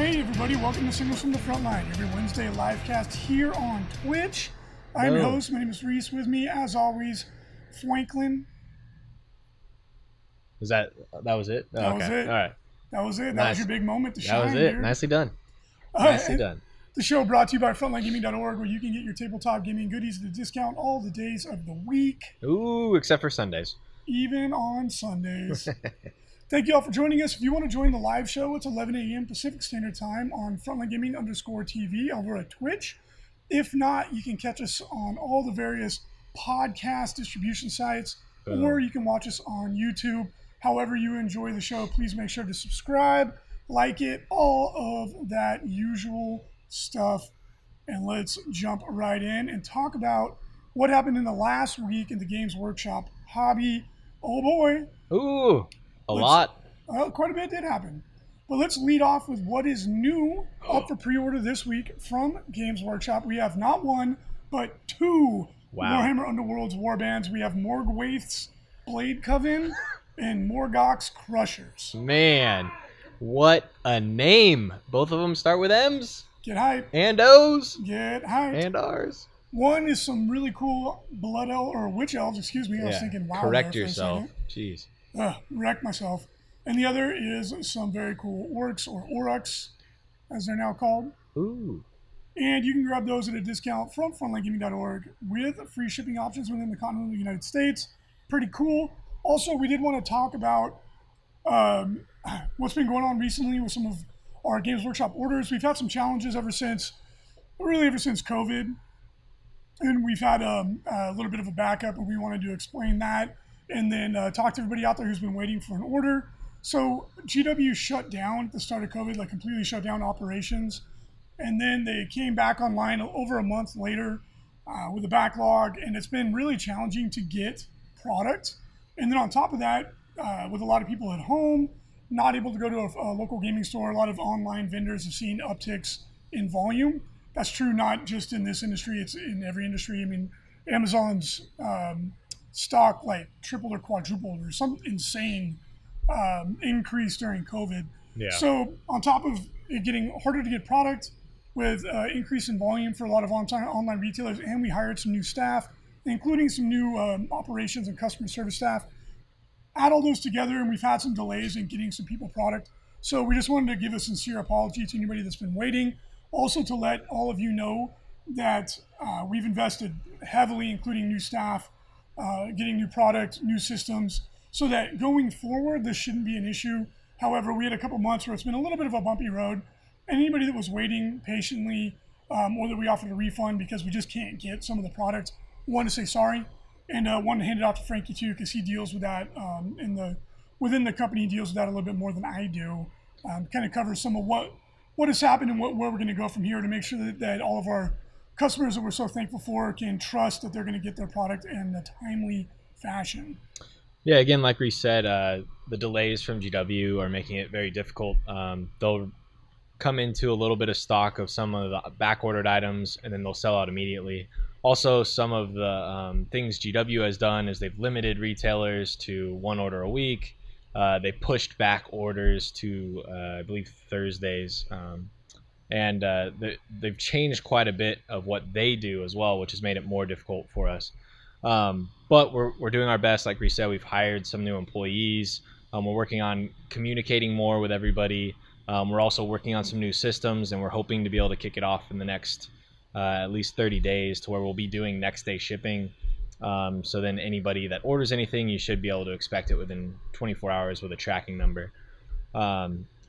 Hey everybody, welcome to Singles from the Frontline, every Wednesday live cast here on Twitch. I'm your host, my name is Reese, with me as always, Franklin. Was that that was it? Oh, That was okay. it. All right. That was it, that Nice. was your big moment to That was it. Nicely done. Uh, Nicely done. The show brought to you by FrontlineGaming.org where you can get your tabletop gaming goodies at a discount all the days of the week, Ooh, except for Sundays. even on Sundays. Thank you all for joining us. If you want to join the live show, it's 11 a.m. Pacific Standard Time on Frontline Gaming underscore TV over at Twitch. If not, you can catch us on all the various podcast distribution sites, Boom. or you can watch us on YouTube. However, you enjoy the show, please make sure to subscribe, like it, all of that usual stuff. And let's jump right in and talk about what happened in the last week in the Games Workshop hobby. Oh boy, Ooh, a Let's- lot. well, quite a bit did happen. But let's lead off with what is new up for pre-order this week from Games Workshop. We have not one, but two Wow. Warhammer Underworlds warbands. We have Morgwaeth's Blade Coven and Morgok's Krushas. Man, what a name. Both of them start with M's Get hype, and O's get hype. and R's. One is some really cool blood elf or witch elves. Excuse me, I was thinking wow. Correct there for a yourself. Jeez. Ugh, wrecked myself. And the other is some very cool orcs or orruks, as they're now called. Ooh. And you can grab those at a discount from frontlinegaming.org with free shipping options within the continental United States. Pretty cool. Also, we did want to talk about um, what's been going on recently with some of our Games Workshop orders. We've had some challenges ever since, really ever since COVID. And we've had um, a little bit of a backup, and we wanted to explain that and then uh, talk to everybody out there who's been waiting for an order. So, GW shut down at the start of COVID, like completely shut down operations and then they came back online over a month later uh, with a backlog, and it's been really challenging to get product. And then on top of that, uh, with a lot of people at home, not able to go to a, a local gaming store, a lot of online vendors have seen upticks in volume. That's true not just in this industry; it's in every industry. I mean, Amazon's um, stock like tripled or quadrupled, or some insane um, increase during COVID. Yeah. So on top of it getting harder to get product with uh, increase in volume for a lot of on- online retailers, and we hired some new staff, including some new um, operations and customer service staff. Add all those together, and we've had some delays in getting some people product. So we just wanted to give a sincere apology to anybody that's been waiting. Also, to let all of you know that uh, we've invested heavily, including new staff, uh, getting new product, new systems, so that going forward, this shouldn't be an issue. However, we had a couple months where it's been a little bit of a bumpy road. Anybody that was waiting patiently, um, or that we offered a refund because we just can't get some of the products, want to say sorry, and uh, want to hand it off to Frankie too because he deals with that um, in the within the company. Deals with that a little bit more than I do. Um, kind of covers some of what what has happened and what, where we're going to go from here to make sure that, that all of our customers that we're so thankful for can trust that they're going to get their product in a timely fashion. Yeah, again, like we said, uh, the delays from GW are making it very difficult. Um, they'll come into a little bit of stock of some of the back ordered items and then they'll sell out immediately. Also, some of the um, things GW has done is they've limited retailers to one order a week. Uh, they pushed back orders to, uh, I believe, Thursdays. Um, and uh, they, they've changed quite a bit of what they do as well, which has made it more difficult for us. Um, but we're, we're doing our best. Like we said, we've hired some new employees. Um, we're working on communicating more with everybody. Um, we're also working on some new systems, and we're hoping to be able to kick it off in the next uh, at least 30 days to where we'll be doing next day shipping. Um, so then anybody that orders anything, you should be able to expect it within 24 hours with a tracking number.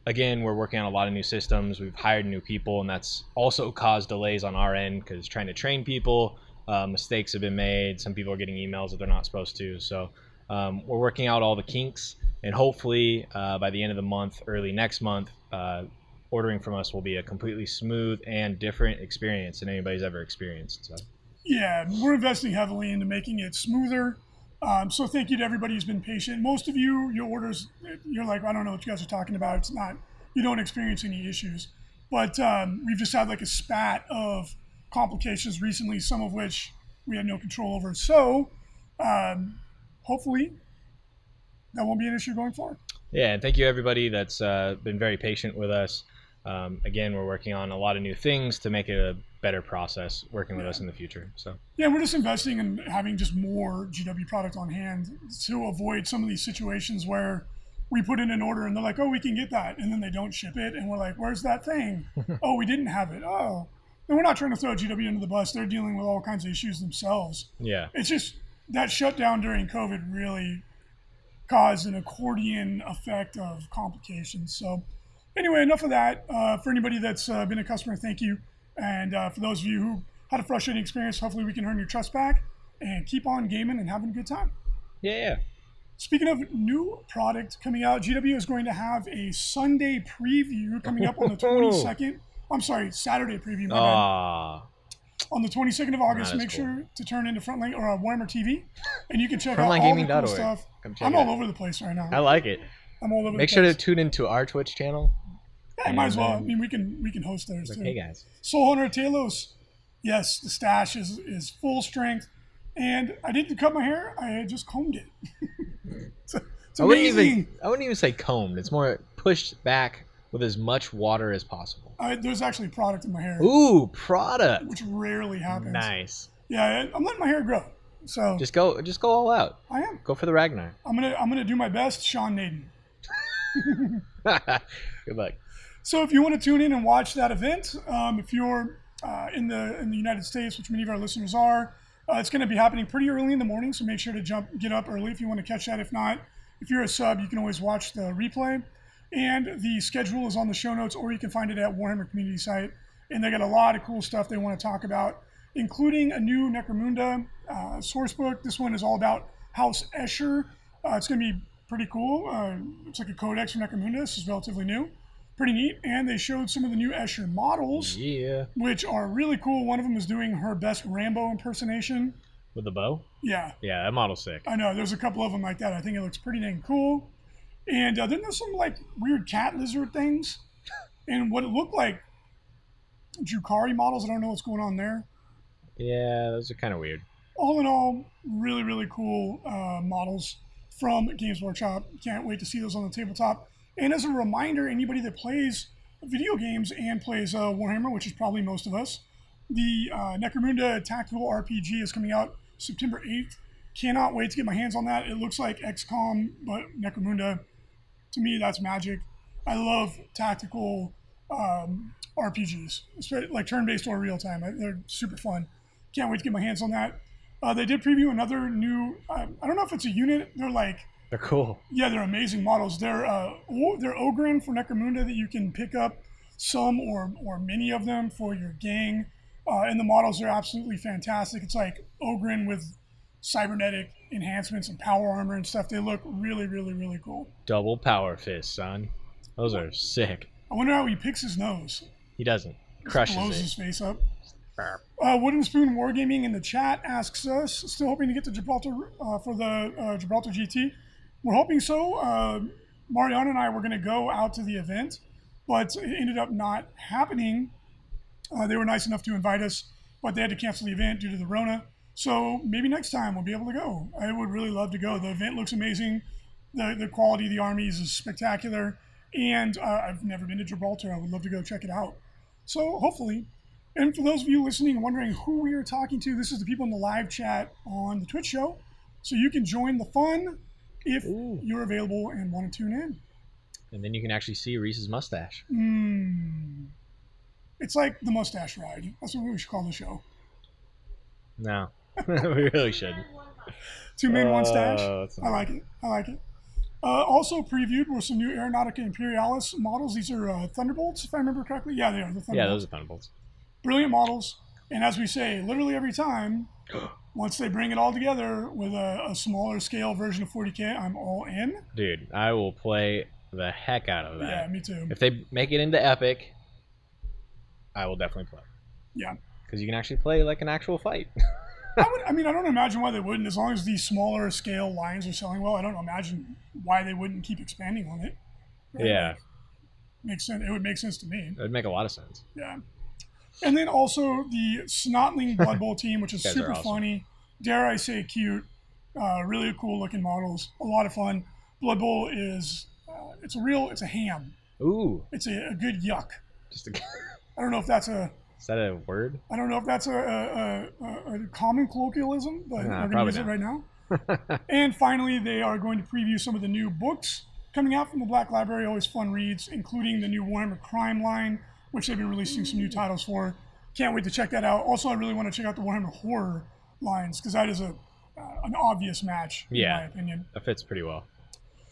Again, we're working on a lot of new systems. We've hired new people, and that's also caused delays on our end because trying to train people, uh, mistakes have been made. Some people are getting emails that they're not supposed to. So um, we're working out all the kinks, and hopefully uh, by the end of the month, early next month, uh, ordering from us will be a completely smooth and different experience than anybody's ever experienced. So. Yeah, we're investing heavily into making it smoother. Um, so thank you to everybody who's been patient. Most of you, your orders, you're like, I don't know what you guys are talking about. It's not, you don't experience any issues. But um, we've just had like a spat of complications recently, some of which we had no control over. So um, hopefully that won't be an issue going forward. Yeah, and thank you everybody that's uh, been very patient with us. um, again, we're working on a lot of new things to make it a better process working with Yeah. us in the future. So Yeah, we're just investing in having just more GW product on hand to avoid some of these situations where we put in an order and they're like, "Oh, we can get that," and then they don't ship it, and we're like, "Where's that thing?" oh, we didn't have it. Oh, and we're not trying to throw GW under the bus. They're dealing with all kinds of issues themselves. yeah, It's just that shutdown during COVID really caused an accordion effect of complications. So, anyway, enough of that. Uh, for anybody that's uh, been a customer, thank you. And uh, for those of you who had a frustrating experience, hopefully we can earn your trust back and keep on gaming and having a good time. yeah, yeah. Speaking of new product coming out, GW is going to have a Sunday preview coming up on the 22nd. I'm sorry, Saturday preview. My Ah, on the 22nd of August. Make cool. sure to turn into Frontline or uh, Warhammer TV, and you can check out all the Frontlinegaming.org. cool stuff. I'm all over the place right now. I like it. I'm all over. Make the sure to tune into our Twitch channel. Yeah, might as well. I um, mean, we can we can host theirs Like, too. hey guys, Soul Hunter Talos. Yes, the stash is is full strength, and I didn't cut my hair. I just combed it. it's, it's I wouldn't amazing. even I wouldn't even say combed. It's more pushed back with as much water as possible. I, there's actually product in my hair, Ooh, product. which rarely happens. Nice. Yeah, I'm letting my hair grow. So Just go, just go all out. I am. Go for the Ragnar. I'm gonna I'm gonna do my best, Sean Naden. Good luck. So if you want to tune in and watch that event, um, if you're uh, in the in the United States, which many of our listeners are, uh, it's going to be happening pretty early in the morning. So make sure to jump get up early if you want to catch that. If not, if you're a sub, you can always watch the replay. And the schedule is on the show notes, or you can find it at Warhammer Community site. And they got a lot of cool stuff they want to talk about, including a new Necromunda uh, source book. This one is all about House Escher. Uh, it's going to be pretty cool. Uh, it's like a codex for Necromunda. This is relatively new pretty neat. And they showed some of the new Escher models, Yeah. which are really cool. One of them is doing her best Rambo impersonation. With the bow? Yeah, Yeah, that model's sick. I know. There's a couple of them like that. I think it looks pretty dang cool. And uh, then there's some like weird cat lizard things, and what it looked like Jukari models. I don't know what's going on there. Yeah, those are kind of weird. all in all, really, really cool uh, models from Games Workshop. Can't wait to see those on the tabletop. And as a reminder, anybody that plays video games and plays uh, Warhammer, which is probably most of us, the uh, Necromunda Tactical RPG is coming out September 8th. Cannot wait to get my hands on that. It looks like XCOM, but Necromunda. To me, that's magic. I love tactical um, RPGs, like turn-based or real-time. They're super fun. Can't wait to get my hands on that. Uh, they did preview another new. Uh, I don't know if it's a unit. They're like, They're cool. yeah, they're amazing models. They're uh, they're Ogryn for Necromunda that you can pick up some or or many of them for your gang. Uh, and the models are absolutely fantastic. It's like Ogryn with cybernetic enhancements and power armor and stuff. They look really, really, really cool. Double power fist, son. Those are sick. I wonder how he picks his nose. He doesn't. blows Crushes his it. face up. Uh, Wooden Spoon Wargaming in the chat asks us, still hoping to get to Gibraltar uh, for the uh, Gibraltar GT. We're hoping so. Uh, Mariana and I were going to go out to the event, but it ended up not happening. Uh, they were nice enough to invite us, but they had to cancel the event due to the Rona. So maybe next time we'll be able to go. I would really love to go. The event looks amazing. The, the quality of the armies is spectacular. And uh, I've never been to Gibraltar. I would love to go check it out. So hopefully, and for those of you listening and wondering who we are talking to, this is the people in the live chat on the Twitch show. So you can join the fun if Ooh. you're available and want to tune in. And then you can actually see Reese's mustache. Mm. It's like the mustache ride. That's what we should call the show. No, we really shouldn't. Two men, one stash. Oh, I like it. I like it. Uh, also previewed were some new Aeronautica Imperialis models. These are uh, Thunderbolts, if I remember correctly. Yeah, they are the Thunderbolts. Yeah, those are thunderbolts. brilliant models. And as we say, literally every time, once they bring it all together with a, a smaller scale version of 40k, I'm all in. Dude, I will play the heck out of that. Yeah, me too. If they make it into epic, I will definitely play. Yeah. Because you can actually play like an actual fight. I would. I mean, I don't imagine why they wouldn't. As long as these smaller scale lines are selling well, I don't imagine why they wouldn't keep expanding on it. Right? yeah, makes sense. It would make sense to me. it would make a lot of sense. Yeah. And then also the Snotling Blood Bowl team, which is super awesome. funny. Dare I say cute. Uh, really cool looking models. A lot of fun. Blood Bowl is uh, it's a real it's a ham. Ooh, It's a, a good yuck. Just to, I don't know if that's a is that a word? I don't know if that's a, a, a, a common colloquialism, but Nah, we're going to use it right now. and finally, they are going to preview some of the new books coming out from the Black Library. Always fun reads, including the new Warhammer Crime line, which they've been releasing some new titles for. Can't wait to check that out. Also, I really want to check out the Warhammer Horror lines because that is a uh, an obvious match, in Yeah. my opinion. That fits pretty well.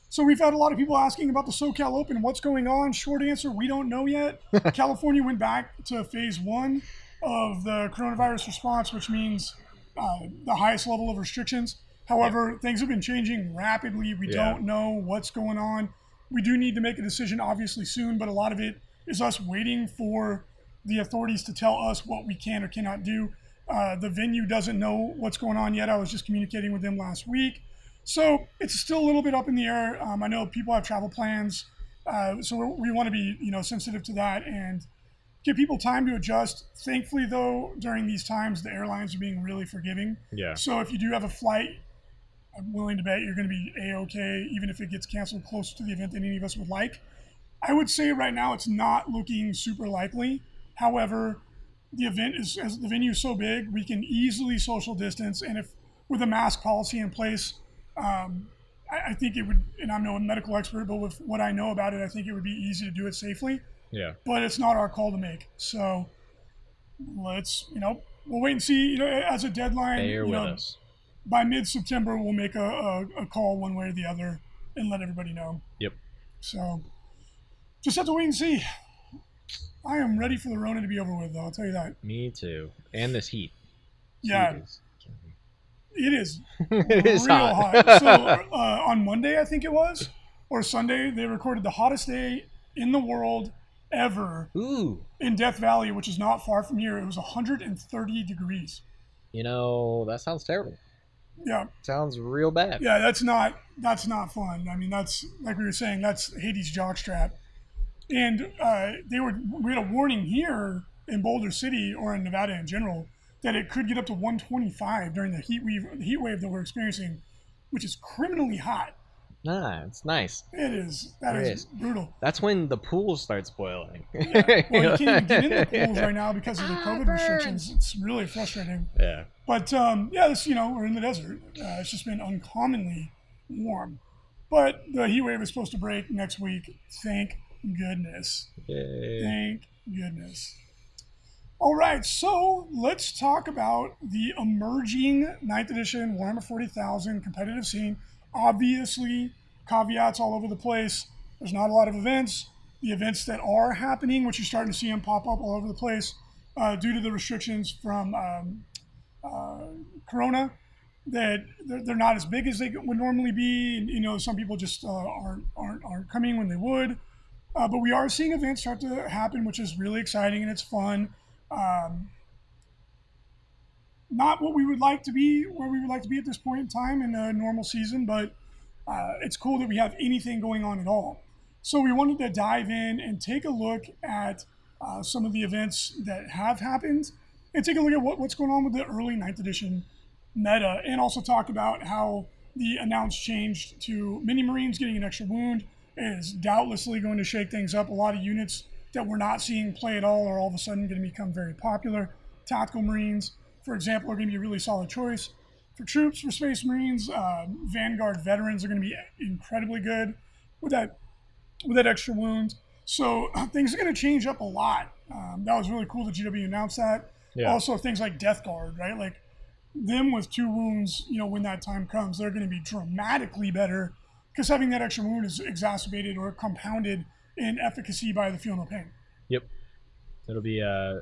So we've had a lot of people asking about the SoCal Open. What's going on? Short answer: We don't know yet. California went back to phase one of the coronavirus response, which means uh, the highest level of restrictions. However, things have been changing rapidly. We Yeah. don't know what's going on. We do need to make a decision, obviously, soon. But a lot of it is us waiting for the authorities to tell us what we can or cannot do. Uh, the venue doesn't know what's going on yet. I was just communicating with them last week. So it's still a little bit up in the air. Um, I know people have travel plans, uh, so we're, want to be you know sensitive to that and give people time to adjust. Thankfully, though, during these times, the airlines are being really forgiving. Yeah. So if you do have a flight, I'm willing to bet you're going to be a okay, even if it gets canceled closer to the event than any of us would like. I would say right now it's not looking super likely. However, the event is as the venue is so big, we can easily social distance, and if with a mask policy in place, um, I, I think it would. And I'm no medical expert, but with what I know about it, I think it would be easy to do it safely. Yeah. But it's not our call to make. So let's, you know, we'll wait and see. You know, as a deadline, you know, by mid-September, we'll make a, a, a call one way or the other and let everybody know. Yep. So just have to wait and see. I am ready for the Rona to be over with, though. I'll tell you that. Me too. And this heat. Yeah, it is it is real hot. hot. So uh, on Monday, I think it was, or Sunday, they recorded the hottest day in the world ever Ooh. in Death Valley, which is not far from here. It was 130 degrees. You know, that sounds terrible. Yeah, Sounds real bad. yeah, that's not that's not fun. I mean, that's like we were saying, that's Hades jockstrap. And uh, they were we had a warning here in Boulder City or in Nevada in general that it could get up to 125 during the heat wave heat wave that we're experiencing, which is criminally hot. Nah, it's nice. It is that It is is. brutal. That's when the pool starts boiling. Well, you can't even get in the pools right now because of the Ah, COVID burns. restrictions. It's really frustrating. Yeah. But um, yeah, this you know we're in the desert. Uh, it's just been uncommonly warm. But the heat wave is supposed to break next week. Thank goodness. Yay. Thank goodness. All right, so let's talk about the emerging 9th edition Warhammer 40,000 competitive scene. Obviously, caveats all over the place. There's not a lot of events. The events that are happening, which you're starting to see them pop up all over the place, uh, due to the restrictions from um, uh, Corona, that they're, they're not as big as they would normally be. And, you know, some people just uh, aren't, aren't aren't coming when they would. Uh, but we are seeing events start to happen, which is really exciting and it's fun. Um, not what we would like to be, where we would like to be at this point in time in a normal season, but uh, it's cool that we have anything going on at all. So we wanted to dive in and take a look at uh, some of the events that have happened and take a look at what, what's going on with the early 9th edition meta and also talk about how the announced change to mini marines getting an extra wound is doubtlessly going to shake things up. A lot of units that we're not seeing play at all are all of a sudden going to become very popular. Tactical marines, for example, are going to be a really solid choice. For troops, for space marines, uh, Vanguard veterans are going to be incredibly good with that with that extra wound. So things are going to change up a lot. Um, that was really cool that GW announced that. Yeah. Also, things like Death Guard, right? Like them with two wounds, you know, when that time comes, they're going to be dramatically better because having that extra wound is exacerbated or compounded in efficacy by the feel no pain. Yep. It'll be a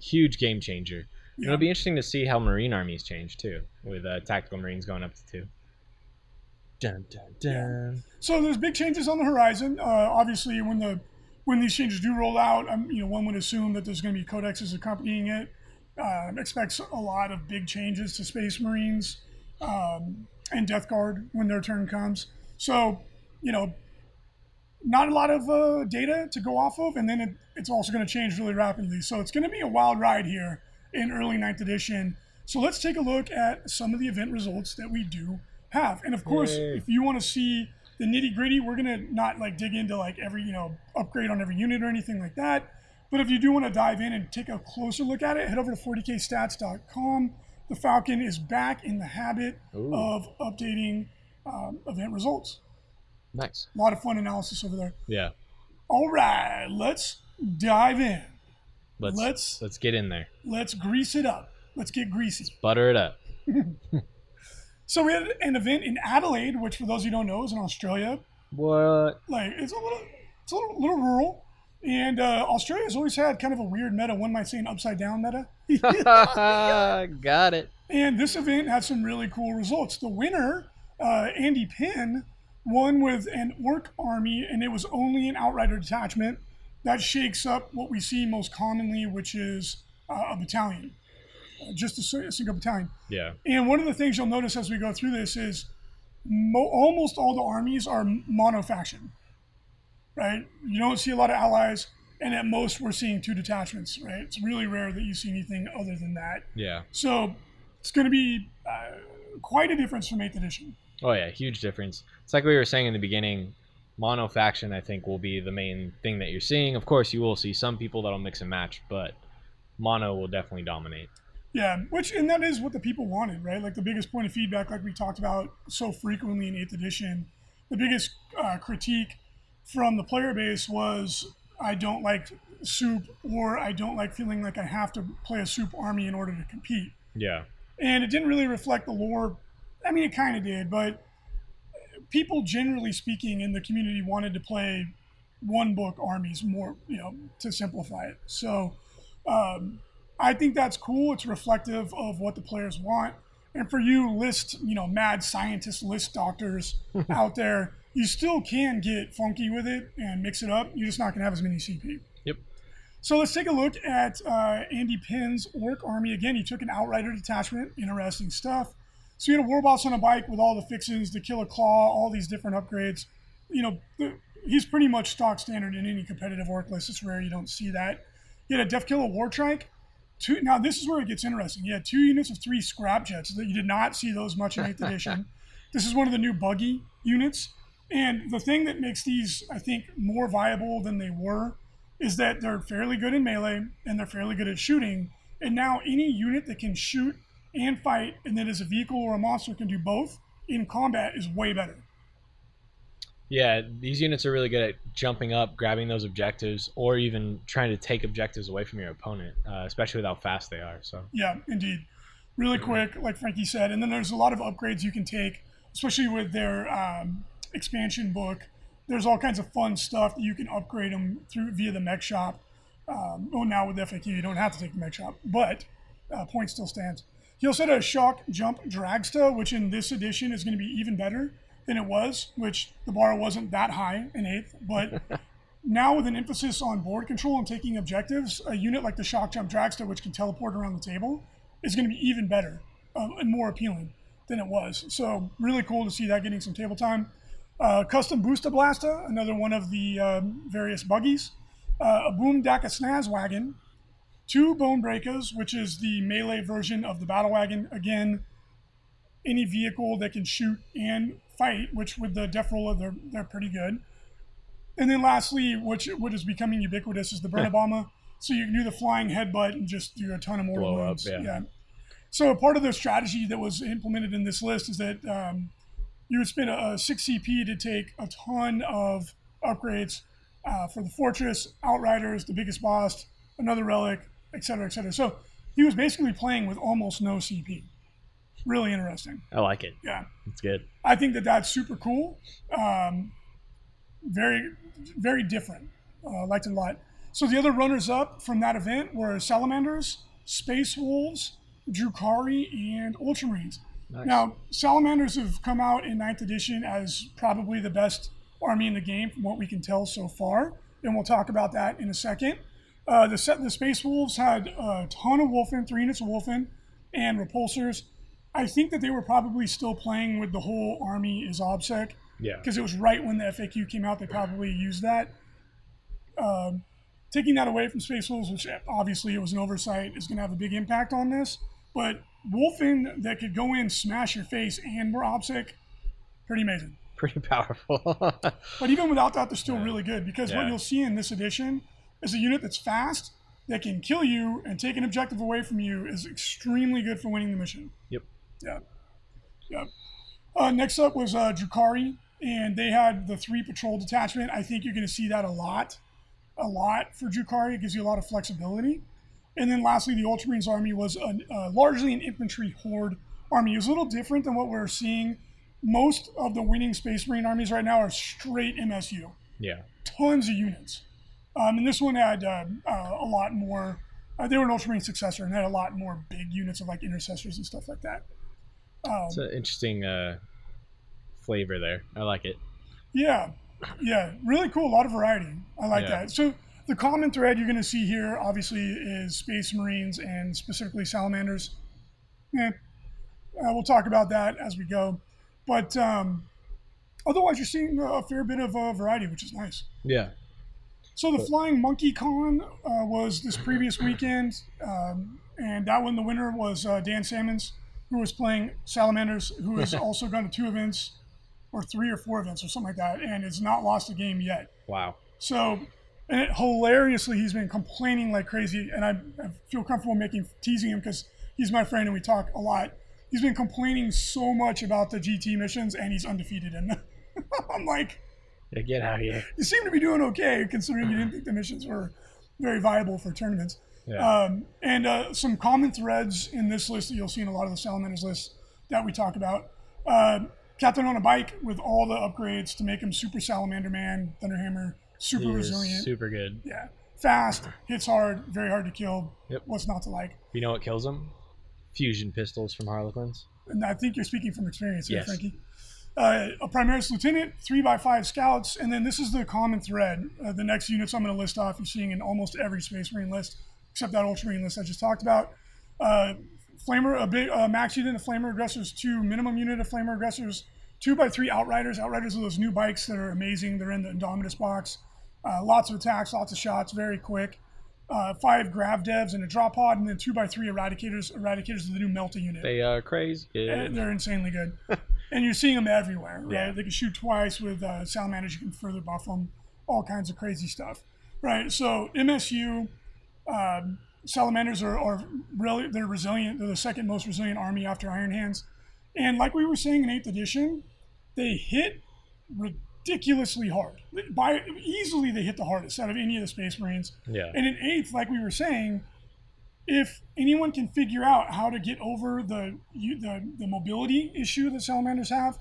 huge game changer. Yeah. It'll be interesting to see how Marine armies change too, with uh, tactical Marines going up to two. Dun dun dun. So there's big changes on the horizon. Uh, obviously, when the when these changes do roll out, um, you know, one would assume that there's going to be codexes accompanying it. Uh, expects a lot of big changes to Space Marines um, and Death Guard when their turn comes. So, you know, not a lot of uh, data to go off of, and then it, it's also going to change really rapidly. So it's going to be a wild ride here in early 9th edition. So let's take a look at some of the event results that we do have. And of course, Yay. if you want to see the nitty gritty, we're going to not like dig into like every, you know, upgrade on every unit or anything like that. But if you do want to dive in and take a closer look at it, head over to 40kstats.com. The Falcon is back in the habit Ooh. of updating um, event results. Nice. A lot of fun analysis over there. Yeah. All right, let's dive in. Let's Let's- let's get in there. Let's grease it up. Let's get greasy. Butter it up. So we had an event in Adelaide, which for those of you who don't know is in Australia. What? Like it's a little, it's a little, little rural, and uh, Australia's always had kind of a weird meta. One might say an upside down meta. Got it. And this event had some really cool results. The winner, uh, Andy Pinn, won with an orc army, and it was only an outrider detachment. That shakes up what we see most commonly, which is uh, a battalion, uh, just a single battalion. Yeah. And one of the things you'll notice as we go through this is mo- almost all the armies are mono faction, right? You don't see a lot of allies, and at most we're seeing two detachments, right? It's really rare that you see anything other than that. Yeah. So it's going to be uh, quite a difference from 8th edition. Oh yeah, huge difference. It's like we were saying in the beginning. Mono faction, I think, will be the main thing that you're seeing. Of course, you will see some people that'll mix and match, but mono will definitely dominate. Yeah, which and that is what the people wanted, right? Like the biggest point of feedback, like we talked about so frequently in Eighth Edition, the biggest uh, critique from the player base was I don't like soup, or I don't like feeling like I have to play a soup army in order to compete, Yeah. and it didn't really reflect the lore. I mean, it kind of did, but people generally speaking in the community wanted to play one book armies more, you know, to simplify it. So um, I think that's cool. It's reflective of what the players want. And for you list, you know, mad scientist list doctors out there, you still can get funky with it and mix it up. You're just not going to have as many CP. Yep. So let's take a look at uh, Andy Penn's Orc Army. Again, he took an Outrider detachment. Interesting stuff. So you had a war Warboss on a bike with all the fixins, the Killa Klaw, all these different upgrades. You know, the, he's pretty much stock standard in any competitive Orc list. It's rare you don't see that. You had a Deffkilla Wartrike. Two, now, this is where it gets interesting. You had two units of three scrap jets that you did not see those much in 8th edition. This is one of the new buggy units. And the thing that makes these, I think, more viable than they were is that they're fairly good in melee and they're fairly good at shooting. And now any unit that can shoot and fight and then as a vehicle or a monster can do both in combat is way better. Yeah, these units are really good at jumping up, grabbing those objectives, or even trying to take objectives away from your opponent, uh, especially with how fast they are. So Yeah, indeed. Really quick, like Frankie said. And then there's a lot of upgrades you can take, especially with their um, expansion book. There's all kinds of fun stuff that you can upgrade them through via the mech shop. Um, oh, now with FAQ, you don't have to take the mech shop, but uh, point still stands. He also had a shock jump dragsta, which in this edition is going to be even better than it was, which the bar wasn't that high in eighth. But now with an emphasis on board control and taking objectives, a unit like the Shokkjump Dragsta, which can teleport around the table, is going to be even better uh, and more appealing than it was. So really cool to see that getting some table time. Uh, custom Boosta-blasta, another one of the um, various buggies. Uh, a Boomdakka Snazzwagon. Two Bonebreakas, which is the melee version of the Battle Wagon. Again, any vehicle that can shoot and fight, which with the Deff Rolla, they're, they're pretty good. And then lastly, which what is becoming ubiquitous is the Burna-bommer. so you can do the flying headbutt and just do a ton of mortal Blow up, wounds. yeah. So part of the strategy that was implemented in this list is that um, you would spend a, a six CP to take a ton of upgrades uh, for the fortress, outriders, the biggest boss, another relic, et cetera, et cetera. So he was basically playing with almost no CP. Really interesting. I like it. Yeah. It's good. I think that that's super cool. Um, very, very different. Uh, liked it a lot. So the other runners up from that event were Salamanders, Space Wolves, Drukhari, and Ultramarines. Nice. Now, Salamanders have come out in 9th edition as probably the best army in the game from what we can tell so far, and we'll talk about that in a second. Uh, the set the Space Wolves had a ton of Wulfen, three units of Wulfen, and repulsors. I think that they were probably still playing with the whole army is OBSEC yeah. because it was right when the FAQ came out. They probably used that. Um, taking that away from Space Wolves, which obviously it was an oversight, is going to have a big impact on this. But Wulfen that could go in, smash your face, and were OBSEC, pretty amazing. Pretty powerful. But even without that, they're still really good because what you'll see in this edition is a unit that's fast, that can kill you and take an objective away from you is extremely good for winning the mission. Yep. Yeah. Yeah. Uh, next up was uh, Drukhari, and they had the three patrol detachment. I think you're going to see that a lot, a lot for Drukhari. It gives you a lot of flexibility. And then lastly, the Ultramarines army was a, uh, largely an infantry horde army. It was a little different than what we're seeing. Most of the winning Space Marine armies right now are straight MSU. Yeah. Tons of units. Um, and this one had uh, uh, a lot more. Uh, they were an Ultramarine successor and had a lot more big units of like intercessors and stuff like that. Um, It's an interesting uh, flavor there. I like it. Yeah, yeah, really cool. A lot of variety. I like Yeah. that. So the common thread you're going to see here, obviously, is Space Marines and specifically Salamanders. Eh, uh, we'll talk about that as we go, but um, otherwise, you're seeing a fair bit of uh, variety, which is nice. Yeah. So the Flying Monkey Con uh, was this previous weekend, um, and that one the winner was uh, Dan Salmons, who was playing Salamanders, who has also gone to two events, or three or four events, or something like that, and has not lost a game yet. Wow. So, and it, hilariously, he's been complaining like crazy, and I, I feel comfortable making teasing him because he's my friend and we talk a lot. He's been complaining so much about the GT missions, and he's undefeated in them. I'm like, Yeah, get out of here. you seem to be doing okay considering you didn't think the missions were very viable for tournaments. Yeah. Um, and uh, some common threads in this list that you'll see in a lot of the Salamanders lists that we talk about. Uh, Captain on a bike with all the upgrades to make him super Salamander Man, Thunderhammer, super He resilient. super good. yeah. Fast, hits hard, very hard to kill. Yep. What's not to like? You know what kills him? Fusion pistols from Harlequins. And I think you're speaking from experience here, Yes. Frankie. Uh, a Primaris Lieutenant, three by five scouts, and then this is the common thread. Uh, the next units I'm going to list off, you're seeing in almost every Space Marine list, except that Ultramarine list I just talked about. Uh, Flamer, a big uh, max unit of Flamer aggressors, two minimum unit of Flamer aggressors, two by three Outriders. Outriders are those new bikes that are amazing. They're in the Indominus box. Uh, lots of attacks, lots of shots, very quick. Uh, five Grav Devs and a drop pod, and then two by three Eradicators. Eradicators are the new Melta unit. They are crazy. Uh, They're insanely good. and you're seeing them everywhere, right? Yeah. They can shoot twice with uh, salamanders. You can further buff them, all kinds of crazy stuff, right? So MSU um, salamanders are, are really they're resilient. They're the second most resilient army after Iron Hands, and like we were saying in Eighth Edition, they hit ridiculously hard. By easily, they hit the hardest out of any of the Space Marines. Yeah. And in eighth, like we were saying, if anyone can figure out how to get over the the, the mobility issue that salamanders have,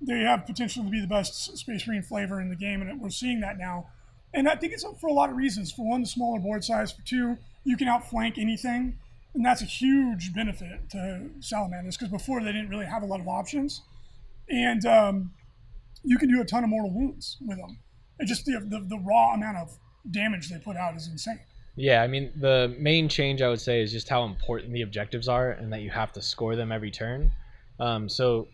they have potential to be the best space marine flavor in the game, and we're seeing that now. And I think it's for a lot of reasons. For one, the smaller board size. For two, you can outflank anything, and that's a huge benefit to salamanders because before they didn't really have a lot of options. And um, you can do a ton of mortal wounds with them. And just the, the, the raw amount of damage they put out is insane. Yeah, I mean the main change I would say is just how important the objectives are, and that you have to score them every turn. Um, so,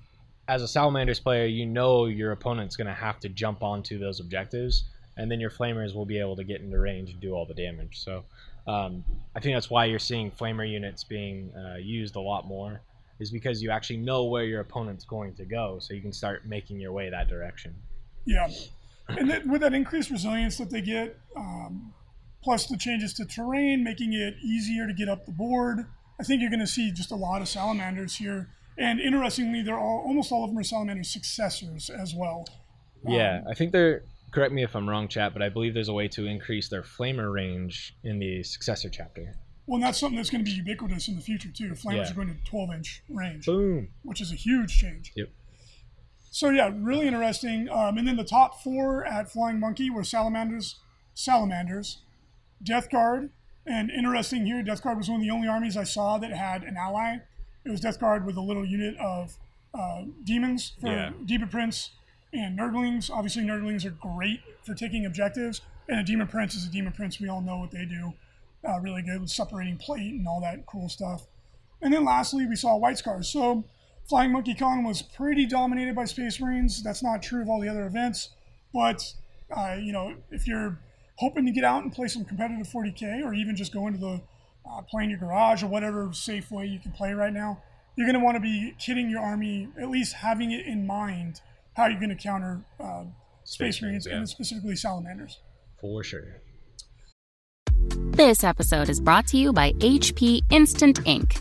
as a Salamanders player, you know your opponent's going to have to jump onto those objectives, and then your Flamers will be able to get into range and do all the damage. So, um, I think that's why you're seeing Flamer units being uh, used a lot more, is because you actually know where your opponent's going to go, so you can start making your way that direction. Yeah, and that, with that increased resilience that they get, um, plus the changes to terrain, making it easier to get up the board, I think you're going to see just a lot of salamanders here. And interestingly, they're all almost all of them are salamanders successors as well. Yeah, I think they're. Correct me if I'm wrong, chat, but I believe there's a way to increase their flamer range in the successor chapter. Well, and that's something that's going to be ubiquitous in the future too. Flamers Yeah. are going to 12 inch range, Boom. which is a huge change. Yep. So yeah, really interesting. Um, and then the top four at Flying Monkey were Salamanders, Salamanders, Death Guard, and interesting here, Death Guard was one of the only armies I saw that had an ally. It was Death Guard with a little unit of uh, demons for Yeah. Demon Prince and Nurglings. Obviously, Nurglings are great for taking objectives, and a Demon Prince is a Demon Prince. We all know what they do. Uh, really good with separating plate and all that cool stuff. And then lastly, we saw White Scars. So Flying Monkey Con was pretty dominated by Space Marines. That's not true of all the other events. But, uh, you know, if you're hoping to get out and play some competitive 40K or even just go into the uh, play in your garage or whatever safe way you can play right now, you're going to want to be kidding your army, at least having it in mind how you're going to counter uh, Space, Space Marines Marines, yeah. and specifically Salamanders. For sure. This episode is brought to you by HP Instant Ink.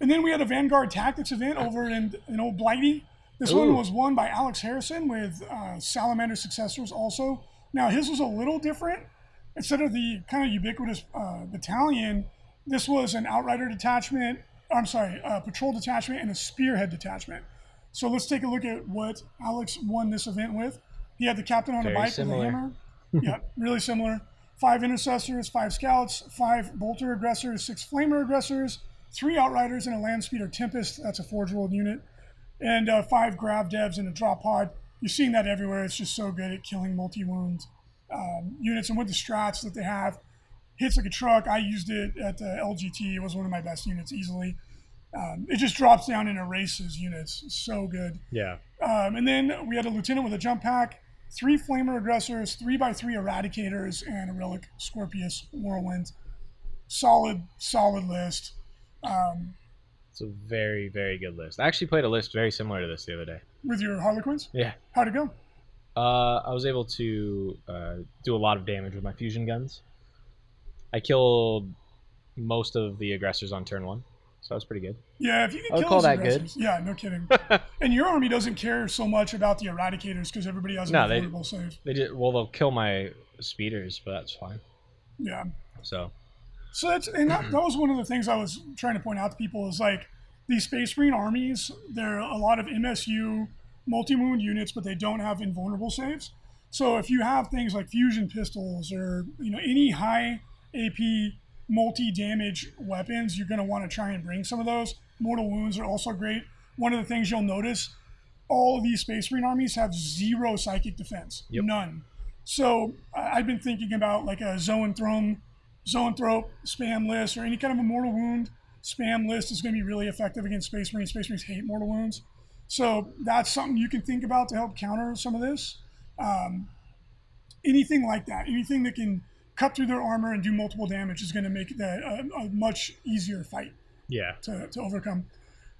And then we had a Vanguard Tactics event over in, in Old Blighty. This Ooh. one was won by Alex Harrison with uh, Salamander Successors also. Now, his was a little different. Instead of the kind of ubiquitous uh, battalion, this was an Outrider detachment, I'm sorry, a patrol detachment and a spearhead detachment. So let's take a look at what Alex won this event with. He had the captain on Very a bike similar. with a hammer. yeah, really similar. Five intercessors, five scouts, five bolter aggressors, six flamer aggressors, three outriders, and a land speeder tempest. That's a forge World unit, and uh, five grav devs and a drop pod. You're seeing that everywhere. It's just so good at killing multi wound um, units, and with the strats that they have, hits like a truck. I used it at the LGT. It was one of my best units easily. Um, it just drops down and erases units. So good. Yeah. Um, and then we had a lieutenant with a jump pack, three flamer aggressors, three by three eradicators, and a relic Scorpius whirlwind. Solid, solid list. Um, It's a very, very good list. I actually played a list very similar to this the other day. with your Harlequins, Yeah. how'd it go? Uh, I was able to uh, do a lot of damage with my fusion guns. I killed most of the aggressors on turn one, so that was pretty good. Yeah, if you I can would kill call those that good. Yeah, no kidding. and your army doesn't care so much about the eradicators because everybody has a No, they- save. They did well. They'll kill my speeders, but that's fine. Yeah. So So that's and that, mm-hmm. that was one of the things I was trying to point out to people is like these Space Marine armies. They're a lot of MSU multi-wound units, but they don't have invulnerable saves. So if you have things like fusion pistols or you know any high AP multi-damage weapons, you're going to want to try and bring some of those. Mortal wounds are also great. One of the things you'll notice, all of these Space Marine armies have zero psychic defense, Yep. none. So I've been thinking about like a Zoanthrope, Zoanthrope spam list or any kind of a mortal wound spam list is going to be really effective against Space Marines. Space Marines hate mortal wounds. So that's something you can think about to help counter some of this. Um, anything like that, anything that can cut through their armor and do multiple damage is going to make that a, a much easier fight yeah, to, to overcome.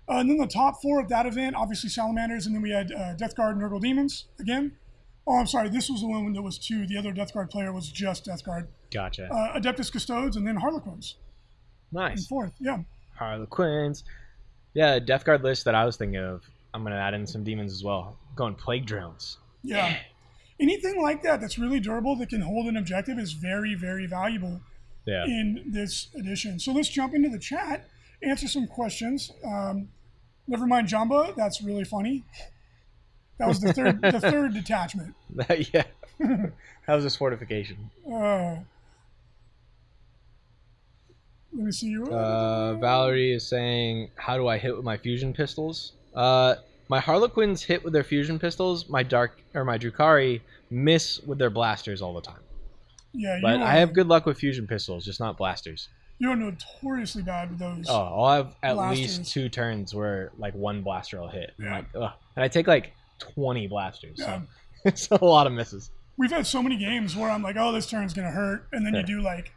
Uh, and then the top four of that event, obviously Salamanders, and then we had uh, Death Guard and Nurgle Demons again. Oh, I'm sorry, this was the one that was two. The other Death Guard player was just Death Guard. Gotcha. Uh, Adeptus Custodes, and then Harlequins in nice. fourth. Yeah. Harlequins. Yeah, Death Guard list that I was thinking of. I'm gonna add in some demons as well. Going plague drones. Yeah. Anything like that that's really durable that can hold an objective is very, very valuable Yeah. in this edition. So let's jump into the chat, answer some questions. Um, never mind Jamba, that's really funny. That was the third the third detachment. yeah. that was this fortification. Uh, let me see. Uh, Valerie is saying, "How do I hit with my fusion pistols?" Uh, my Harlequins hit with their fusion pistols. My dark or my Drukhari miss with their blasters all the time. yeah, But are, I have good luck with fusion pistols, just not blasters. You're notoriously bad with those. Oh, I'll have at Blasters. least two turns where like one blaster will hit. Yeah. Like, and I take like twenty blasters, Yeah. so it's a lot of misses. We've had so many games where I'm like, oh, this turn's gonna hurt, and then you do like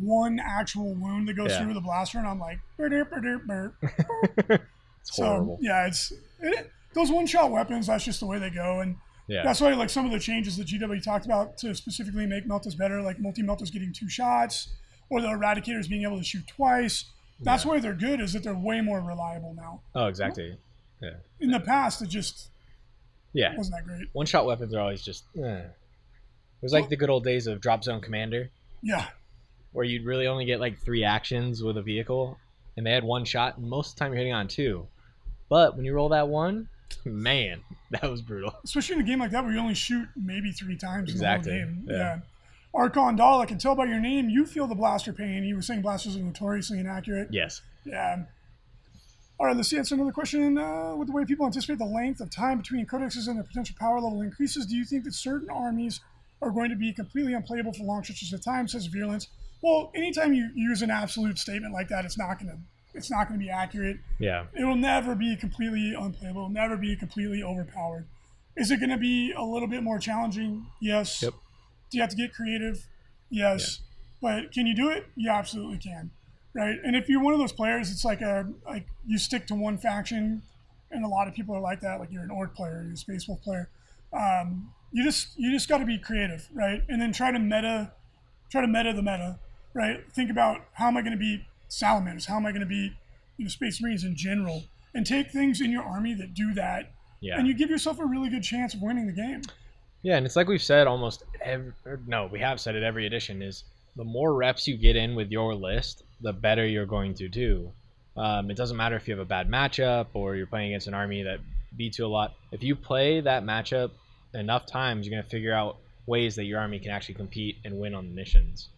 one actual wound that goes Yeah. through with a blaster, and I'm like, burp, burp, burp, burp. It's so horrible. yeah, it's it, those one-shot weapons. That's just the way they go, and Yeah, that's why like some of the changes that GW talked about to specifically make Meltas better, like multi Meltas getting two shots, or the Eradicators being able to shoot twice. That's why they're good. Is that they're way more reliable now. Oh, exactly. Yeah. In the past, it just Yeah, wasn't that great. one shot weapons are always just. Eh. It was like the good old days of Drop Zone Commander, Yeah, where you'd really only get like three actions with a vehicle, and they had one shot, and most of the time you're hitting on two. But when you roll that one, man, that was brutal. especially in a game like that where you only shoot maybe three times Exactly, in the whole game. yeah. Yeah. Archon Dahl, I can tell by your name you feel the blaster pain. He was saying blasters are notoriously inaccurate. Yes. Yeah. All right, let's see. Answer another question. Uh, with the way people anticipate the length of time between codexes and their potential power level increases, do you think that certain armies are going to be completely unplayable for long stretches of time, says Virulence? Well, anytime you use an absolute statement like that, it's not gonna it's not gonna be accurate. Yeah. It will never be completely unplayable. It'll never be completely overpowered. Is it gonna be a little bit more challenging? Yes. Yep. Do you have to get creative? Yes. But can you do it? You absolutely can. Right. And if you're one of those players, it's like a like you stick to one faction, and a lot of people are like that. Like you're an orc player, you're a space wolf player. Um, you just you just got to be creative, right? And then try to meta, try to meta the meta, right? Think about how am I going to be salamanders? How am I going to be you know space marines in general? And take things in your army that do that, Yeah. and you give yourself a really good chance of winning the game. Yeah, and it's like we've said almost every, no, we have said it every edition is the more reps you get in with your list, the better you're going to do. Um, it doesn't matter if you have a bad matchup or you're playing against an army that beats you a lot. If you play that matchup enough times, you're going to figure out ways that your army can actually compete and win on the missions.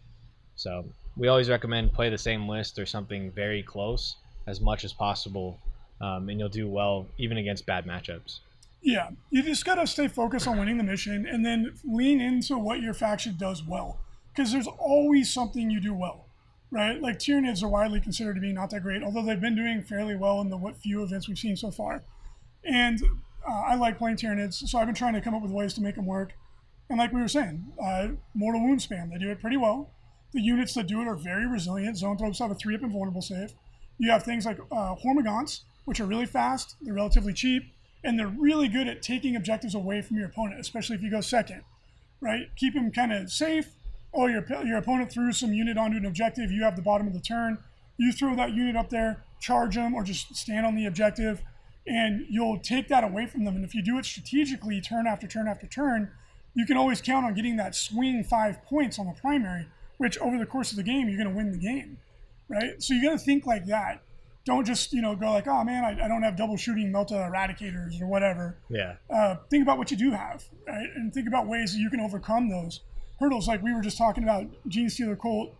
So we always recommend play the same list or something very close as much as possible, um, and you'll do well even against bad matchups. Yeah, you just gotta stay focused on winning the mission, and then lean into what your faction does well, because there's always something you do well, right? Like Tyranids are widely considered to be not that great, although they've been doing fairly well in the what few events we've seen so far. And uh, I like playing Tyranids, so I've been trying to come up with ways to make them work. And like we were saying, uh, Mortal Wound spam, they do it pretty well. The units that do it are very resilient. Zoanthropes have a three up invulnerable save. You have things like uh, Hormagaunts, which are really fast, they're relatively cheap, and they're really good at taking objectives away from your opponent, especially if you go second, right? Keep them kind of safe. Oh, your, your opponent threw some unit onto an objective, you have the bottom of the turn. You throw that unit up there, charge them, or just stand on the objective, and you'll take that away from them. And if you do it strategically, turn after turn after turn, you can always count on getting that swing five points on the primary, which over the course of the game, you're going to win the game, right? So you got to think like that. Don't just you know go like, oh man, I, I don't have double shooting Melta eradicators or whatever. Yeah. Uh, think about what you do have, right? And think about ways that you can overcome those hurdles. Like we were just talking about Genestealer Cult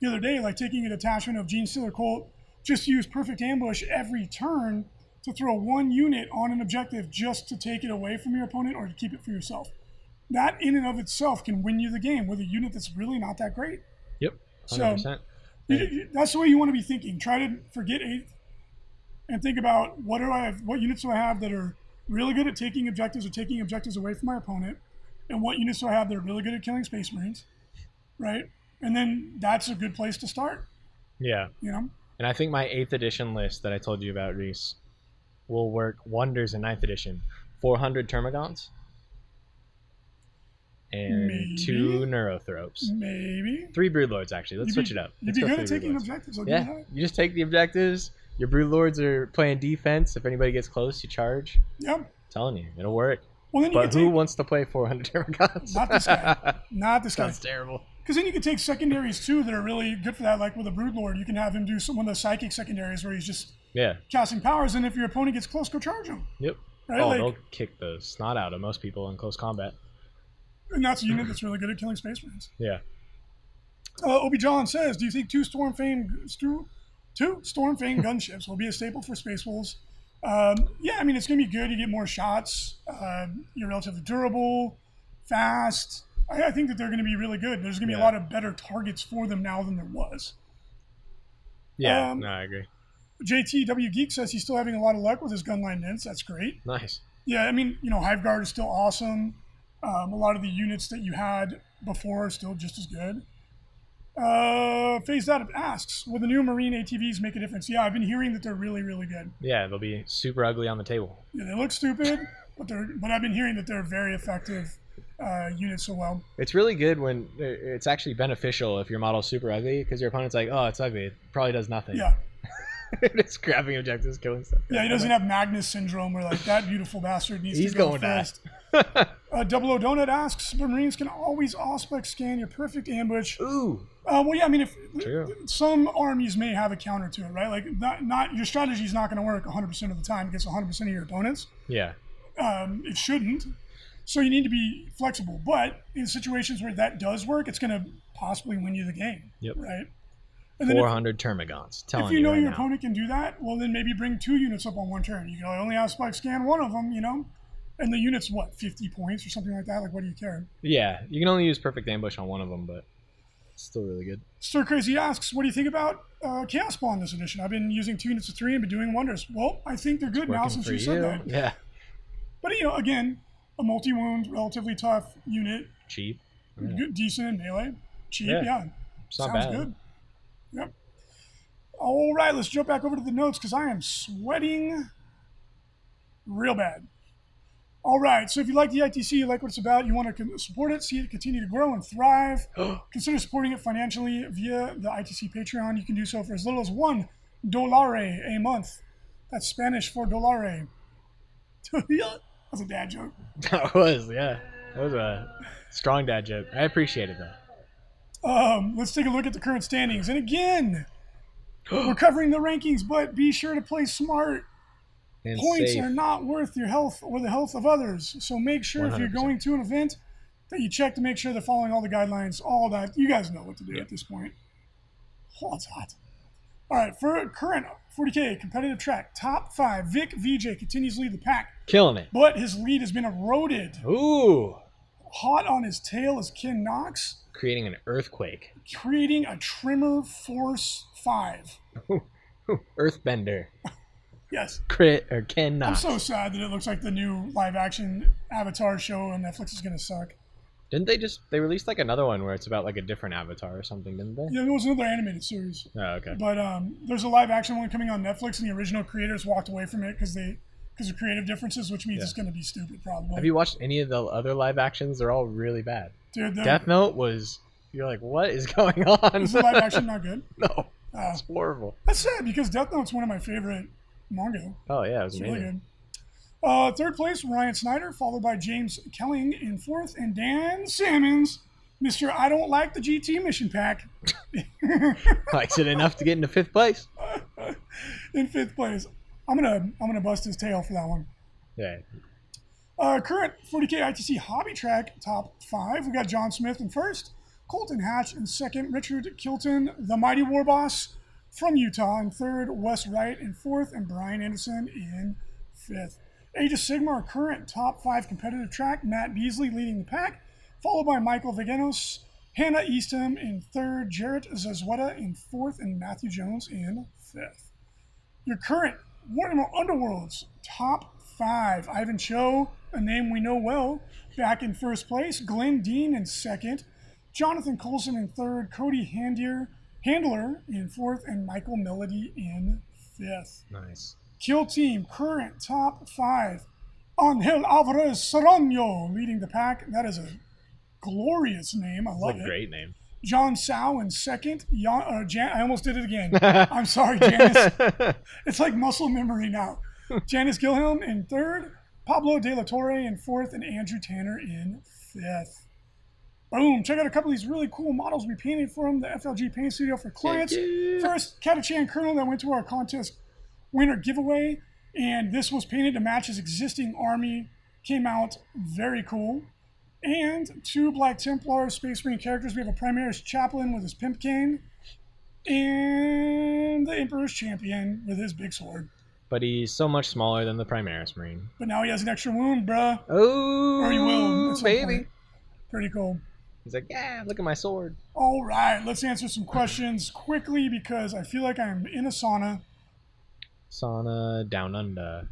the other day, like taking a detachment of Genestealer Cult, just use perfect ambush every turn to throw one unit on an objective just to take it away from your opponent or to keep it for yourself. That in and of itself can win you the game with a unit that's really not that great. Yep. So- 100%. You- you- That's the way you want to be thinking. Try to forget eighth and think about what do I have, what units do I have that are really good at taking objectives or taking objectives away from my opponent, and what units do I have that are really good at killing Space Marines, right? And then that's a good place to start. yeah. You know, And I think my eighth edition list that I told you about, Reese, will work wonders in ninth edition. 400 Termagants and Maybe. two Neurothropes. maybe Three Broodlords, actually. Let's You'd switch it up. You'd be good at taking objectives. I'll Yeah, you just take the objectives. Your Broodlords are playing defense. If anybody gets close, you charge. Yep. telling you, it'll work. Well, then you But who take wants to play 400 Termagants? not this guy, not this guy. Sounds terrible. Because then you can take secondaries too that are really good for that. Like with a Broodlord, you can have him do some one of the psychic secondaries where he's just Yeah. casting powers, and if your opponent gets close, go charge him. Yep. Right? Oh, Like- they'll kick the snot out of most people in close combat. And that's a unit that's really good at killing space marines. Yeah. Uh, Obi John says, "Do you think two Stormfang two, two Stormfang gunships will be a staple for Space Wolves?" Um, yeah, I mean it's going to be good. You get more shots. Uh, you're relatively durable, fast. I, I think that they're going to be really good. There's going to be a lot of better targets for them now than there was. Yeah. Um, no, I agree. JTW Geek says he's still having a lot of luck with his gunline nids. That's great. Nice. Yeah, I mean, you know, Hive Guard is still awesome. Um, a lot of the units that you had before are still just as good. Uh, Phased Out asks, will the new Marine ATVs make a difference? Yeah, I've been hearing that they're really, really good. Yeah, they'll be super ugly on the table. Yeah, they look stupid, but they're. But I've been hearing that they're very effective uh, units. So well, It's really good when it's actually beneficial if your model's super ugly because your opponent's like, oh, it's ugly. It probably does nothing. yeah, it's grabbing objectives, killing stuff. yeah. He doesn't have Magnus syndrome where like that beautiful bastard needs He's to go going first. Uh, Double O Donut asks, Marines can always Auspex scan your perfect ambush. Ooh. Uh, well, yeah, I mean, if True. some armies may have a counter to it, right? Like, not, not your strategy is not going to work 100% of the time against 100% of your opponents. Yeah. Um, it shouldn't. So you need to be flexible. But in situations where that does work, it's going to possibly win you the game. Yep. Right. If, 400 Termagants. Telling if you know right your now. opponent can do that, well, then maybe bring two units up on one turn. You can only have spike scan one of them, you know, and the unit's what 50 points or something like that. Like, what do you care? Yeah, you can only use perfect ambush on one of them, but Still really good. Stir Crazy asks, "What do you think about uh, Chaos Spawn this edition? I've been using two units of three and been doing wonders." Well, I think they're good now since you said that. Yeah. But you know, again, a multi-wound, relatively tough unit, Cheap. Yeah. good, decent in melee, cheap. Yeah. Yeah, It's not sounds bad. good. Yep. All right, let's jump back over to the notes because I am sweating real bad. All right, so if you like the ITC, you like what it's about, you want to support it, see it continue to grow and thrive, consider supporting it financially via the ITC Patreon. You can do so for as little as one dolare a month. That's Spanish for dolare. That's a dad joke. That was, yeah. That was a strong dad joke. I appreciate it though. Um, let's take a look at the current standings. And again, we're covering the rankings, but be sure to play smart. And Points safe. are not worth your health or the health of others. So make sure if you're going to an event that you check to make sure they're following all the guidelines, all that. You guys know what to do Yeah. at this point. Oh, it's hot. All right, for current 40K competitive track, top five, Vic VJ continues to lead the pack, Killing it. but his lead has been eroded. Ooh. Hot on his tail is Ken Knox, Creating an earthquake. creating a Trimmer Force 5. Earthbender. Yes. Crit or Ken I'm so sad that it looks like the new live action Avatar show on Netflix is going to suck. Didn't they just they released like another one where it's about like a different avatar or something, didn't they? Yeah, there was another animated series. Oh, okay. But um, there's a live action one coming on Netflix, and the original creators walked away from it because they because of creative differences, which means Yeah. it's going to be stupid, probably. Have you watched any of the other live actions? They're all really bad. Dude, Death Note was you're like, what is going on? is the live action not good? no. Oh, It's horrible. that's sad because Death Note's one of my favorite manga. Oh yeah, it was It's really good. Uh, third place, Ryan Snyder, followed by James Kelling in fourth, and Dan Simmons, Mister I don't like the GT mission pack, Likes it enough to get into fifth place. in fifth place. I'm gonna I'm gonna bust his tail for that one. Yeah. Uh, current 40k ITC hobby track top five. We got John Smith in first, Colton Hatch in second, Richard Kilton, the mighty war boss from Utah in third, Wes Wright in fourth, and Brian Anderson in fifth. Age of Sigmar, our current top five competitive track. Matt Beasley leading the pack, followed by Michael Vigenos, Hannah Eastham in third, Jarrett Zazweta in fourth, and Matthew Jones in fifth. Your current Warhammer Underworlds top five. Ivan Cho, a name we know well, back in first place. Glenn Dean in second. Jonathan Colson in third. Cody Handier, Handler in fourth. And Michael Melody in fifth. Nice. Kill Team, current top five. Angel Alvarez Serrano leading the pack. That is a glorious name. I love a it. great name. John Sow in second. Jan, uh, Jan, I almost did it again. I'm sorry, Janice. It's like muscle memory now. Janice Gilhelm in third, Pablo De La Torre in fourth, and Andrew Tanner in fifth. Boom! Check out a couple of these really cool models we painted for him, the FLG Paint Studio for clients. First, Catachan Colonel that went to our contest winner giveaway, and this was painted to match his existing army. Came out very cool. And two Black Templar Space Marine characters. We have a Primaris Chaplain with his pimp cane, and the Emperor's Champion with his big sword. but he's so much smaller than the Primaris Marine. But now he has an extra wound, bruh. Oh, Or he will. baby. point. Pretty cool. He's like, yeah, look at my sword. All right, let's answer some questions quickly because I feel like I'm in a sauna, Sauna down under.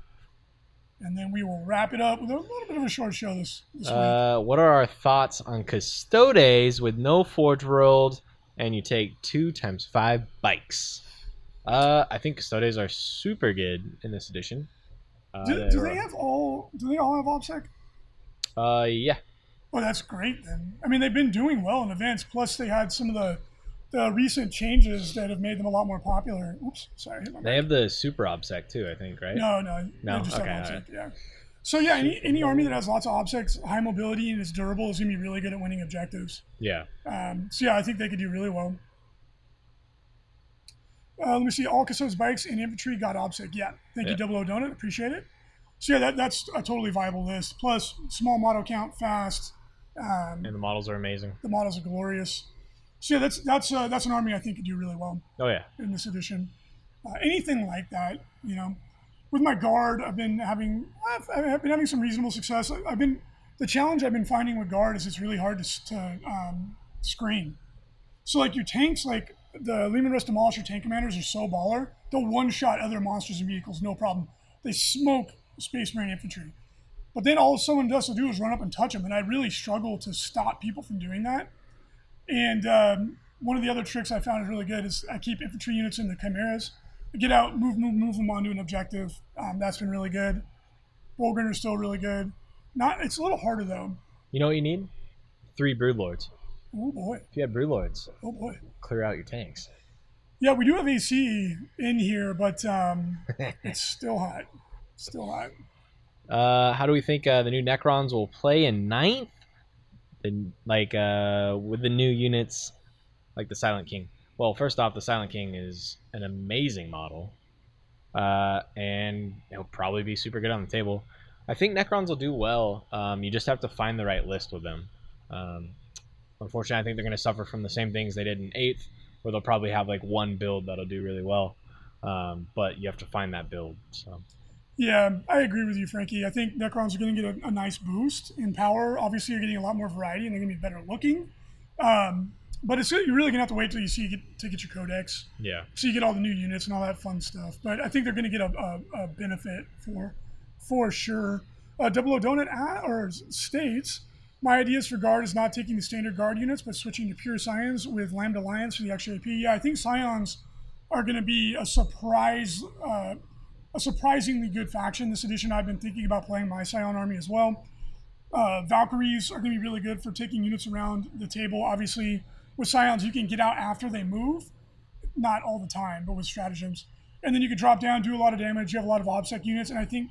And then we will wrap it up with a little bit of a short show this, this week. Uh, what are our thoughts on Custodes with no Forge World and you take two times five bikes? Uh, I think Custodes are super good in this edition. Uh, Do, do they have all? Do they all have ObSec? Uh, yeah. Oh, that's great then. I mean, they've been doing well in events. Plus, they had some of the the recent changes that have made them a lot more popular. Oops, sorry. They have the super obsec too, I think, right? No, no, No? Just Okay, alright. ObSec, yeah. So yeah, any, any army that has lots of objects, high mobility, and is durable is gonna be really good at winning objectives. Yeah. Um, so yeah, I think they could do really well. Uh, let me see. All Caso's bikes and infantry got obsec. Yeah, thank you, Double O Donut. Appreciate it. So yeah, that, that's a totally viable list. Plus, small model count, fast. Um, And the models are amazing. the models are glorious. So yeah, that's that's uh, that's an army I think could do really well Oh yeah. in this edition. Uh, anything like that, you know. With my guard, I've been having I've, I've been having some reasonable success. I- I've been the challenge I've been finding with guard is it's really hard to, to um, screen. So like your tanks, like the Leman Russ Demolisher tank commanders are so baller. They'll one shot other monsters and vehicles, no problem. They smoke Space Marine infantry. But then all someone does to do is run up and touch them, and I really struggle to stop people from doing that. And um, one of the other tricks I found is really good is I keep infantry units in the chimeras. I get out, move, move, move them onto an objective. Um, that's been really good. Bullgrinder's still really good. Not, it's a little harder though. You know what you need? Three broodlords. Oh boy, If you have broodlords, oh boy. clear out your tanks. Yeah, we do have AC in here, but um, it's still hot. Still hot. Uh, how do we think uh, the new Necrons will play in ninth? The, like uh, with the new units, like the Silent King. Well, first off, the Silent King is an amazing model, uh, and it'll probably be super good on the table. I think Necrons will do well. Um, you just have to find the right list with them. Um, unfortunately, I think they're going to suffer from the same things they did in eighth, where they'll probably have like one build that'll do really well. Um, but you have to find that build. So Yeah, I agree with you, Frankie. I think Necrons are going to get a, a nice boost in power. Obviously, you're getting a lot more variety, and they're going to be better looking. Um, but it's you're really going to have to wait till you see you get to get your codex, yeah, so you get all the new units and all that fun stuff. But I think they're going to get a, a, a benefit for for sure. Uh, Double O Donut at, or states, my ideas for guard is not taking the standard guard units, but switching to pure scions with Lambdan Lions for the extra AP. Yeah, I think scions are going to be a surprise, uh, a surprisingly good faction this edition. I've been thinking about playing my scion army as well. Uh, Valkyries are going to be really good for taking units around the table. Obviously, with scions, you can get out after they move, not all the time, but with stratagems. And then you can drop down, do a lot of damage. You have a lot of OBSEC units, and I think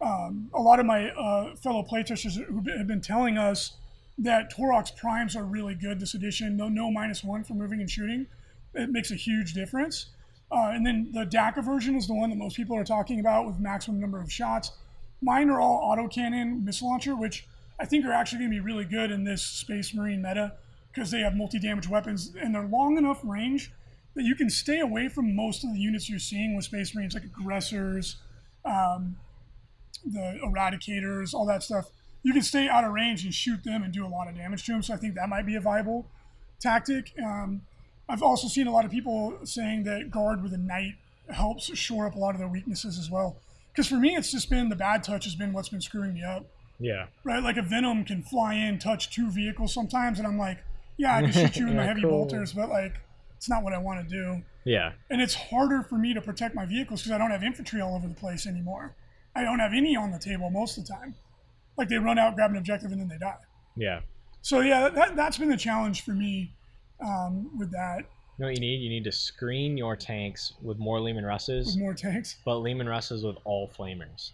um, a lot of my uh, fellow playtesters who have been telling us that Taurox primes are really good this edition. No, no minus one for moving and shooting. It makes a huge difference. Uh, and then the DACA version is the one that most people are talking about with maximum number of shots. Mine are all autocannon missile launcher, which I think are actually going to be really good in this Space Marine meta because they have multi-damage weapons and they're long enough range that you can stay away from most of the units you're seeing with Space Marines, like aggressors, um, the eradicators, all that stuff. You can stay out of range and shoot them and do a lot of damage to them. So I think that might be a viable tactic. Um, I've also seen a lot of people saying that guard with a knight helps shore up a lot of their weaknesses as well. Because for me, it's just been the bad touch has been what's been screwing me up. yeah, Right, like a venom can fly in, touch two vehicles sometimes, and I'm like, yeah, I can shoot you my Yeah, heavy cool. bolters, but like, it's not what I want to do yeah, and it's harder for me to protect my vehicles because I don't have infantry all over the place anymore. I don't have any on the table most of the time. Like they run out, grab an objective, and then they die. yeah. So yeah, that, that's been the challenge for me um, with that. You know what you need? You need to screen your tanks with more Leman Russes, With more tanks. but Leman Russes with all flamers.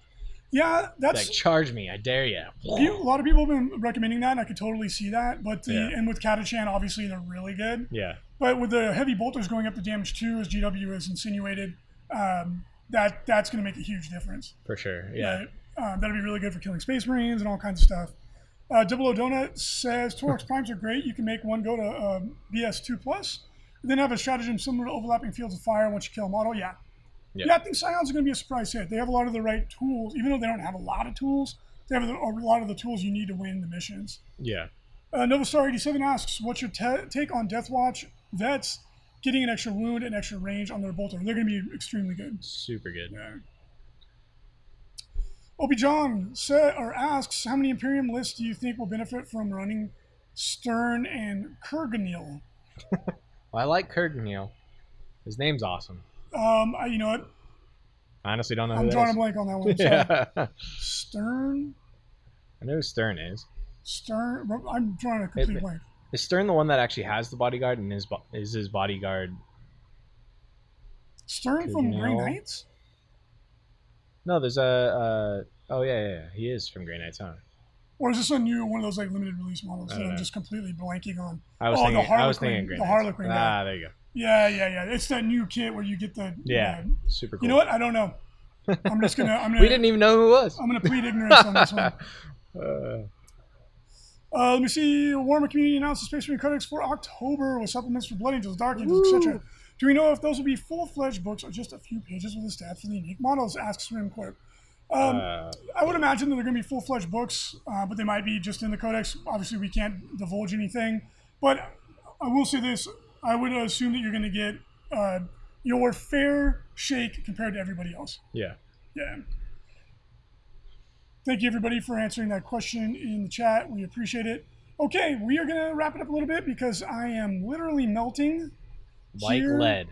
Yeah, that's Like, charge me, I dare you. a lot of people have been recommending that. And I could totally see that. But the Yeah. and with Catachan, obviously they're really good. Yeah, But with the heavy bolters going up to damage two, as GW has insinuated, um, that that's going to make a huge difference. for sure. Yeah. Right? Uh, that'd be really good for killing space marines and all kinds of stuff. Uh, Double O Donut says Taurox primes are great. You can make one go to um, BS2 plus, then have a stratagem similar to overlapping fields of fire once you kill a model. Yeah. Yeah. Yeah, I think Scions are going to be a surprise hit. They have a lot of the right tools, even though they don't have a lot of tools. They have a lot of the tools you need to win the missions. Yeah. Uh, Novastar87 asks, "What's your ta take on Deathwatch vets getting an extra wound and extra range on their bolter? They're going to be extremely good." Super good. Yeah. Obi John sa or asks, "How many Imperium lists do you think will benefit from running Stern and Kurganil?" Well, I like Kurganil. His name's awesome. Um, I, you know what? I honestly don't know I'm drawing a blank on that one. Yeah. Stern, I know who Stern is. Stern. I'm drawing a complete It- blank. Is Stern the one that actually has the bodyguard and is, is his bodyguard? Stern from Grey Knights. No, there's a. Uh, oh yeah, yeah, yeah, he is from Grey Knights, huh? Or is this a new one of those like limited release models that don't I'm just completely blanking on? I was Oh, the thinking. I was Harlequin- thinking Grey the. Harlequin guy. Ah, there you go. Yeah, yeah, yeah. It's that new kit where you get the Yeah, super cool. you know what? I don't know. I'm just gonna. I'm gonna. we didn't even know who it was. I'm gonna plead ignorance on this one. Uh, Uh, let me see. Warhammer Community announced the Space Marine Codex for October with supplements for Blood Angels, Dark Angels, etc. Do we know if those will be full-fledged books or just a few pages with the stats for the unique models? Asks Rimcorp. Um, uh, I would imagine that they're going to be full-fledged books, uh, but they might be just in the Codex. Obviously, we can't divulge anything. But I will say this: I would assume that you're going to get uh, your fair shake compared to everybody else. Yeah. Yeah. Thank you, everybody, for answering that question in the chat. We appreciate it. Okay, we are going to wrap it up a little bit because I am literally melting. Like Here- lead.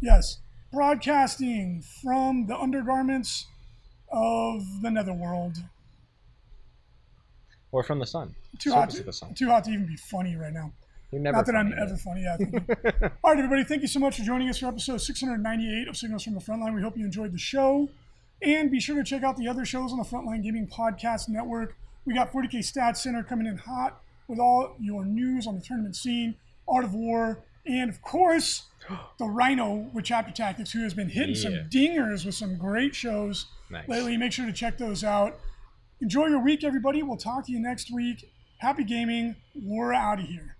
Yes, broadcasting from the undergarments of the netherworld. Or from the sun. Too hot, to, the sun. too hot to even be funny right now. You're never Not that I'm ever funny. Yeah. All right, everybody. Thank you so much for joining us for episode 698 of Signals from the Frontline. We hope you enjoyed the show. And be sure to check out the other shows on the Frontline Gaming Podcast Network. We got 40K Stats Center coming in hot with all your news on the tournament scene, Art of War, and of course, the Rhino with Chapter Tactics, who has been hitting Yeah. some dingers with some great shows Nice. lately. Make sure to check those out. Enjoy your week, everybody. We'll talk to you next week. Happy gaming. We're out of here.